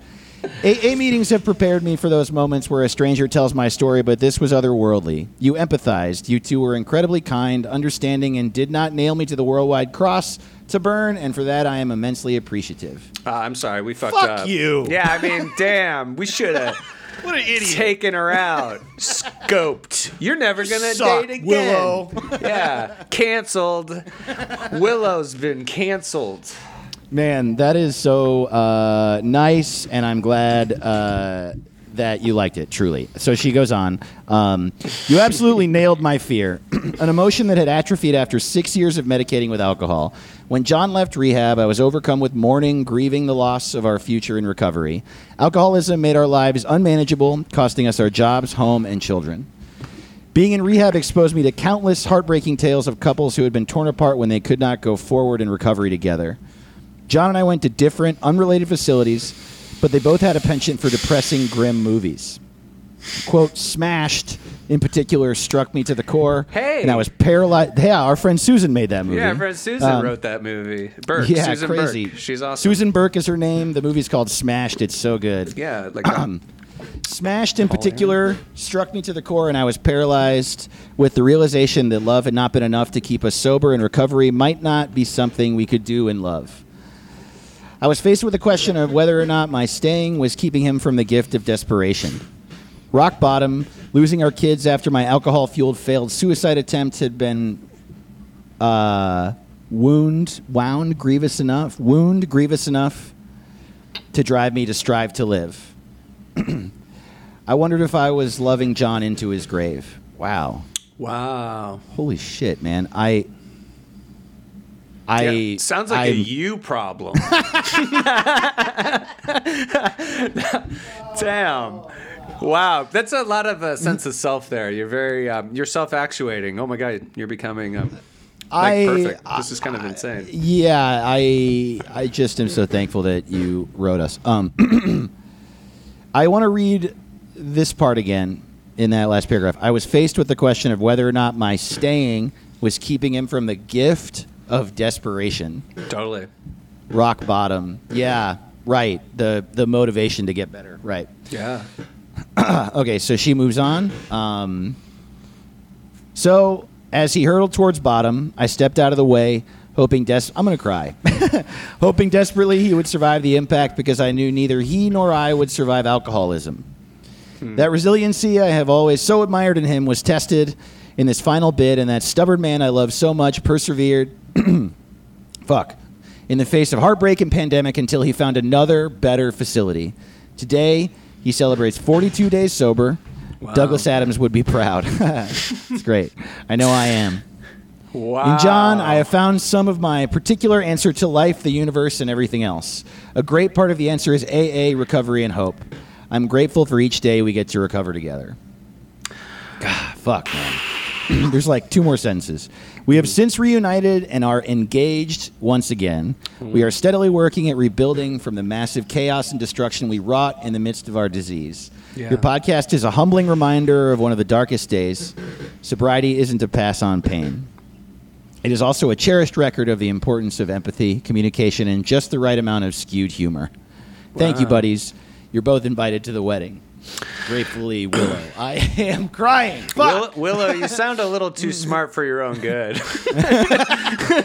AA meetings have prepared me for those moments where a stranger tells my story, but this was otherworldly. You empathized. You two were incredibly kind, understanding, and did not nail me to the worldwide cross to burn, and for that I am immensely appreciative. Uh, I'm sorry, we fucked Fuck up. you. Yeah, I mean, damn, we should have What an idiot. taken her out, scoped. You're never gonna date again. Willow. yeah, canceled. Willow's been canceled. Man, that is so uh, nice, and I'm glad uh, that you liked it, truly. So she goes on um, You absolutely nailed my fear, an emotion that had atrophied after six years of medicating with alcohol. When John left rehab, I was overcome with mourning, grieving the loss of our future in recovery. Alcoholism made our lives unmanageable, costing us our jobs, home, and children. Being in rehab exposed me to countless heartbreaking tales of couples who had been torn apart when they could not go forward in recovery together. John and I went to different, unrelated facilities, but they both had a penchant for depressing, grim movies. Quote, Smashed, in particular, struck me to the core. Hey. And I was paralyzed. Yeah, our friend Susan made that movie. Yeah, our friend Susan Um, wrote that movie. Burke, Yeah, Susan crazy. Burke. She's awesome. Susan Burke is her name. The movie's called Smashed. It's so good. Yeah, like um, Smashed in particular struck me to the core, and I was paralyzed with the realization that love had not been enough to keep us sober, and recovery might not be something we could do in love. I was faced with the question of whether or not my staying was keeping him from the gift of desperation. Rock bottom, losing our kids after my alcohol fueled failed suicide attempt had been uh, wound, wound, grievous enough, wound, grievous enough to drive me to strive to live. I wondered if I was loving John into his grave. Wow. Wow. Holy shit, man. I. I. Yeah, sounds like a I'm- you problem. Damn. Wow, that's a lot of uh, sense of self there. You're very, um, you're self-actuating. Oh my god, you're becoming um, like I- perfect. This is kind of insane. Yeah, I I just am so thankful that you wrote us. Um, I want to read this part again in that last paragraph. I was faced with the question of whether or not my staying was keeping him from the gift of desperation. Totally. Rock bottom. Yeah, right. The the motivation to get better. Right. Yeah. Okay, so she moves on. Um, so as he hurtled towards bottom, I stepped out of the way, hoping des- I'm gonna cry, hoping desperately he would survive the impact because I knew neither he nor I would survive alcoholism. That resiliency I have always so admired in him was tested in this final bid, and that stubborn man I love so much persevered. fuck. In the face of heartbreak and pandemic until he found another better facility. Today, he celebrates 42 days sober. Douglas Adams would be proud. it's great. I know I am. Wow. In John, I have found some of my particular answer to life, the universe, and everything else. A great part of the answer is AA, recovery, and hope. I'm grateful for each day we get to recover together. God, fuck, man. There's like two more sentences. We have since reunited and are engaged once again. We are steadily working at rebuilding from the massive chaos and destruction we wrought in the midst of our disease. Yeah. Your podcast is a humbling reminder of one of the darkest days. Sobriety isn't to pass on pain. It is also a cherished record of the importance of empathy, communication, and just the right amount of skewed humor. Thank you, Wow. buddies. You're both invited to the wedding. Gratefully, Willow. I am crying. Fuck. Will, Willow, you sound a little too smart for your own good.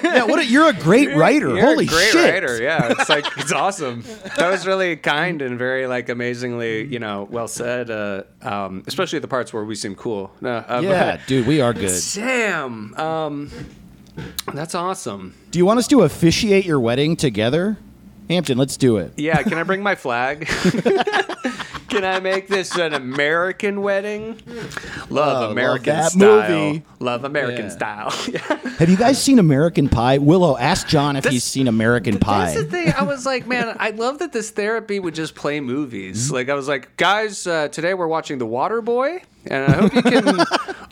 Yeah, what a, you're a great writer. You're Holy a great shit. writer. Yeah, it's like it's awesome. That was really kind and very like amazingly, you know, well said. Uh, um, especially the parts where we seem cool. No, uh, Yeah, dude, we are good. but- Damn. Um, that's awesome. Do you want us to officiate your wedding together? Hampton, let's do it. Yeah, can I bring my flag? can I make this an American wedding? Love love American that style. movie. Love American Yeah. style. Have you guys seen American Pie? Willow, ask John if That's- he's seen American Pie. That's the thing. I was like, man, I love that this therapy would just play Mm-hmm. movies. Like, I was like, guys, uh, today we're watching The Water Boy, and I hope you can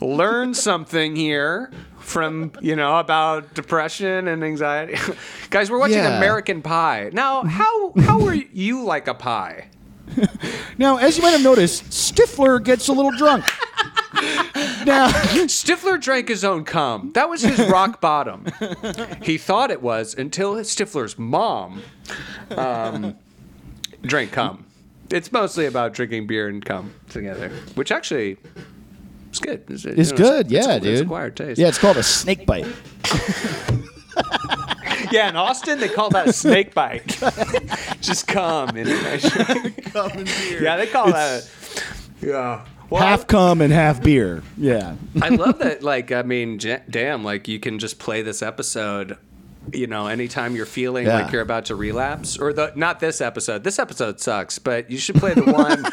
learn something here from you know about depression and anxiety. guys, we're watching Yeah. American Pie. Now, how how are you like a pie? Now, as you might have noticed, Stifler gets a little drunk. now, Stifler drank his own cum. That was his rock bottom. He thought it was until Stifler's mom um, drank cum. It's mostly about drinking beer and cum together, which actually is good. It's, you know, good. it's- yeah, it's, dude. It's acquired taste. Yeah, it's called a snake bite. Yeah. In Austin, they call that a snake bite. Just come in it. Yeah, they call that. Yeah. Well, half cum and half beer. Yeah. I love that. Like, I mean, j- damn, like you can just play this episode. You know, anytime you're feeling Yeah. like you're about to relapse, or the not this episode. This episode sucks, but you should play the one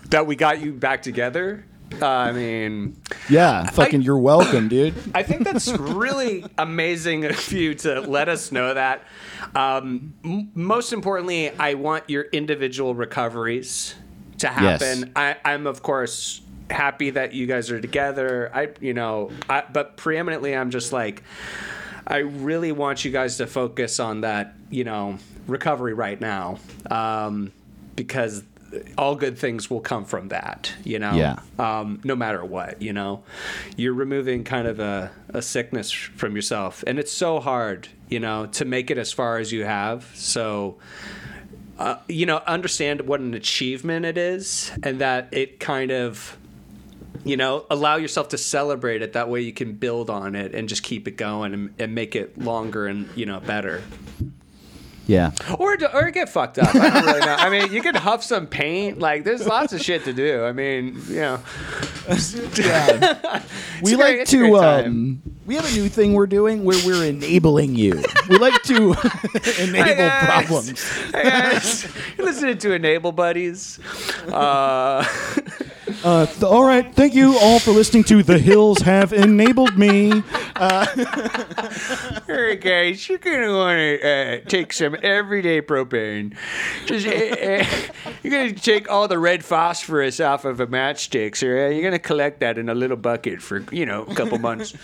that we got you back together. I mean, Yeah. Fucking, you're welcome, dude. I think that's really amazing of you to let us know that. Um, m- most importantly, I want your individual recoveries to happen. I, I'm of course happy that you guys are together. I, you know, I, but preeminently, I'm just like, I really want you guys to focus on that, you know, recovery right now, um, because all good things will come from that. You know, Yeah. um, no matter what, you know, you're removing kind of a, a sickness from yourself. And it's so hard, you know, to make it as far as you have. So, uh, you know, understand what an achievement it is and that it kind of, you know, allow yourself to celebrate it. That way you can build on it and just keep it going and, and make it longer and, you know, better. Yeah. Or, to, or get fucked up. I don't really know. I mean, you could huff some paint. Like, there's lots of shit to do. I mean, you know. we a like great- it's a to um, We have a new thing we're doing where we're enabling you. We like to enable problems. Hey guys, you're listening to Enable Buddies. Uh, Uh, th- all right, thank you all for listening to The Hills Have Enabled Me. Alright, guys, you're gonna want to uh, take some everyday propane. Just, uh, uh, you're gonna take all the red phosphorus off of a matchstick, or you're gonna collect that in a little bucket for you know a couple months.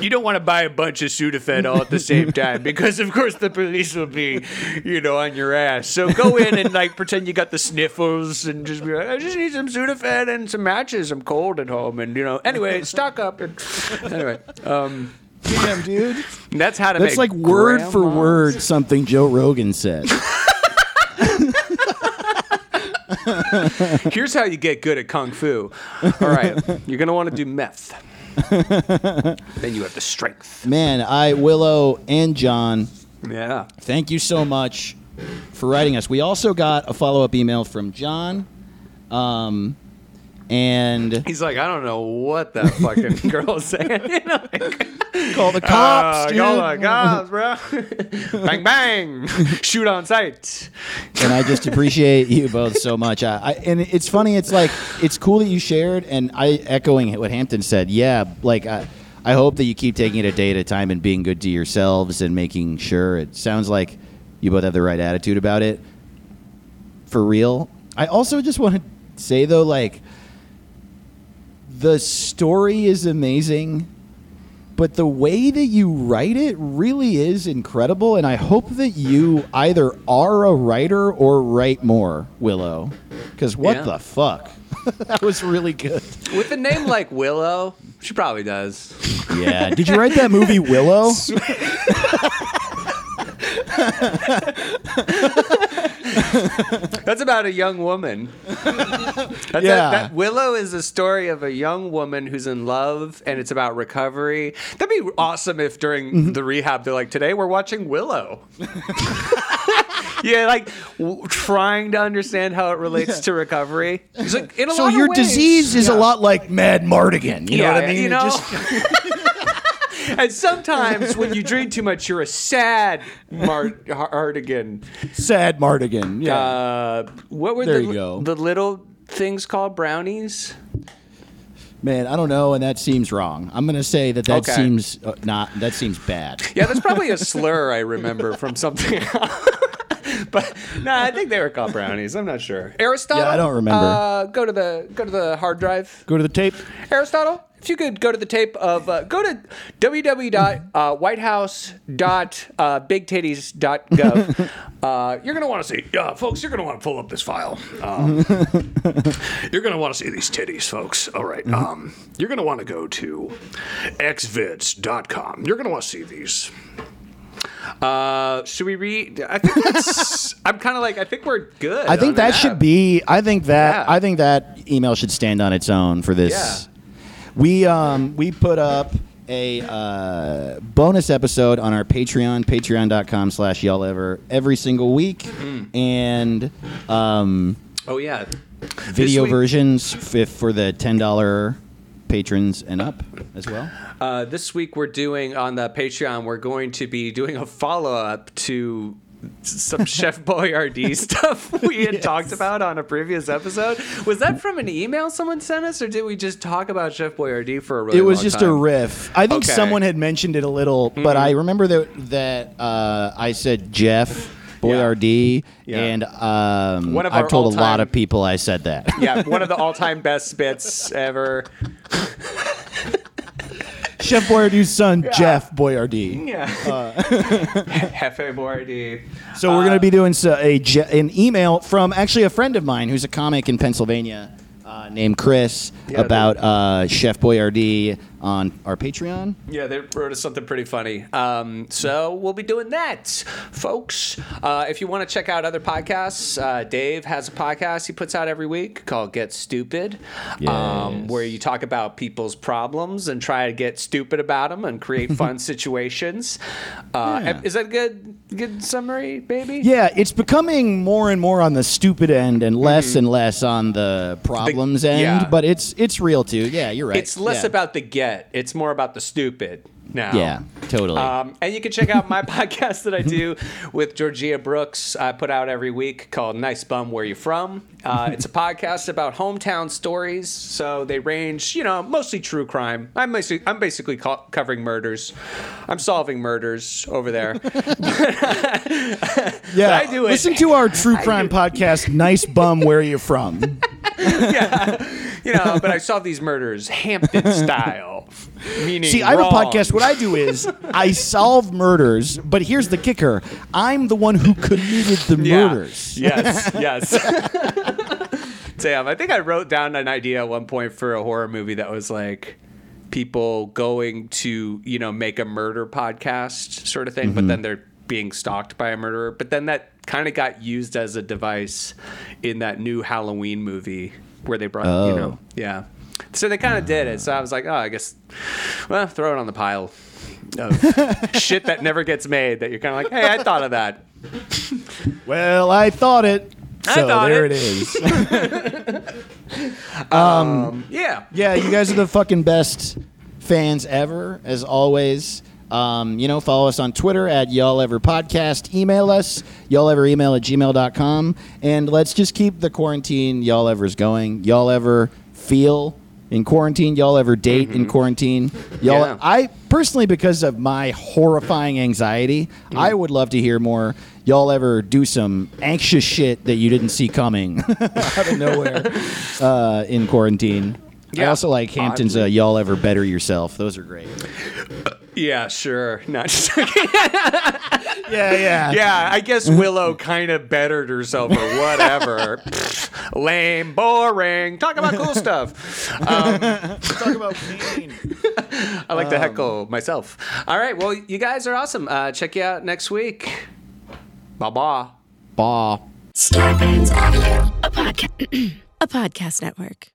You don't want to buy a bunch of Sudafed all at the same time because, of course, the police will be, you know, on your ass. So go in and like pretend you got the sniffles and just be like, I just need some Sudafed and some matches. I'm cold at home, and you know. Anyway, stock up. And anyway, um. Damn, dude. That's how to That's make like word for word something Joe Rogan said. Here's how you get good at kung fu. All right, you're gonna want to do meth. then you have the strength. Man, I, Willow, and John, Yeah. thank you so much for writing us. We also got a follow up email from John. Um, and He's like, I don't know what that fucking girl is saying. You know, like, call the cops, uh, dude. call the cops, bro. bang bang, shoot on sight. and I just appreciate you both so much. I, I, and it's funny. It's like it's cool that you shared, and I echoing what Hampton said. Yeah, like I, I hope that you keep taking it a day at a time and being good to yourselves and making sure. It sounds like you both have the right attitude about it. For real. I also just want to say though, like the story is amazing but the way that you write it really is incredible and i hope that you either are a writer or write more willow because what Yeah. the fuck that was really good With a name like Willow, she probably does. yeah did you write that movie willow That's about a young woman. That's Yeah. that, that Willow is a story of a young woman who's in love, and it's about recovery. That'd be awesome if during Mm-hmm. the rehab they're like, "Today we're watching Willow." yeah, like w- trying to understand how it relates to recovery. He's like, in a so lot of your ways- disease is a lot like Madmartigan you know what i mean You know. just- and sometimes when you drink too much, you're a sad Mar- Hardigan. sad mardigan yeah Uh, what were There the, you go. the little things called brownies? man i don't know and that seems wrong i'm gonna say that that Okay. seems uh, not that seems bad Yeah, that's probably a slur I remember from something. but no, I think they were called brownies. I'm not sure. Aristotle. Yeah, I don't remember. Uh, go to the go to the hard drive. go to the tape Aristotle, if you could go to the tape of uh, go to www.whitehouse.bigtitties.gov. uh, you're gonna want to see, uh, folks. You're gonna want to pull up this file. Um, you're gonna want to see these titties, folks. All right. Um, you're gonna want to go to xvids.com. You're gonna want to see these. Uh, should we read? I think that's. I'm kind of like. I think we're good. I think that should be. I think that. Yeah. I think that email should stand on its own for this. We um we put up a uh, bonus episode on our Patreon, patreon.com slash y'all ever every single week, Mm. and um, Oh yeah. video week- versions f- for the ten dollar patrons and up as well. Uh, this week we're doing on the Patreon. We're going to be doing a follow up to some Chef Boyardee stuff we had talked about on a previous episode. Was that from an email someone sent us, or did we just talk about Chef Boyardee for a really It was just time? a riff. I think Okay. Mm-hmm. someone had mentioned it a little, but I remember that that uh, I said Jeff Boyardee, Yeah. and um, I've told a lot of people I said that. Yeah, one of the all time best bits ever. Chef Boyardee's son, Jeff Boyardee. Yeah. Hefe Boyardee. So we're going to be doing so, a an email from actually a friend of mine who's a comic in Pennsylvania uh, named Chris Yeah, about uh, Chef Boyardee on our Patreon. Yeah, they wrote us something pretty funny. Um, so we'll be doing that, folks. Uh, if you want to check out other podcasts, uh, Dave has a podcast he puts out every week called Get Stupid, um, where you talk about people's problems and try to get stupid about them and create fun situations. Uh, Yeah. Is that a good good summary, baby? Yeah, it's becoming more and more on the stupid end and less and less on the problems end, yeah. but it's it's real too. Yeah, you're right. It's less Yeah. about the get It's more about the stupid now. Yeah, totally. Um, and you can check out my podcast that I do with Georgia Brooks. I put out every week called "Nice Bum, Where You From." Uh, it's a podcast about hometown stories. So they range, you know, mostly true crime. I'm basically, I'm basically co- covering murders. I'm solving murders over there. yeah, I do it- listen to our true crime podcast. Nice bum, where you from? Yeah, you know, but I solve these murders Hampton style. Meaning, See, I have a podcast. What I do is I solve murders, but here's the kicker: I'm the one who committed the Yeah. murders. Yes, yes. Damn, I think I wrote down an idea at one point for a horror movie that was like people going to, you know, make a murder podcast sort of thing, Mm-hmm. but then they're being stalked by a murderer. But then that kind of got used as a device in that new Halloween movie where they brought, you Oh. know, yeah. So they kind of did it. So I was like, oh, I guess, well, throw it on the pile of shit that never gets made that you're kind of like, hey, I thought of that. Well, I thought it. I So thought there it. it is. Yeah. yeah, you guys are the fucking best fans ever, as always. Um, you know, follow us on Twitter at Y'all Ever Podcast. Email us, y'all ever email at gmail.com. And let's just keep the quarantine Y'all Ever's going. Y'all ever feel in quarantine? Y'all ever date in quarantine? Y'all, Yeah. I personally, because of my horrifying anxiety, I would love to hear more. Y'all ever do some anxious shit that you didn't see coming out of nowhere uh, in quarantine? I also like Hampton's uh, "Y'all Ever Better Yourself." Those are great. Yeah, sure. Not just Yeah, yeah, Yeah, I guess Willow kind of bettered herself or whatever. Pfft, Lame, boring. Talk about cool stuff. Um, Talk about pain. I like to heckle myself. All right, well, you guys are awesome. Uh, check you out next week. Bye bye. Bah. Starburns Audio, a, podca- a podcast network.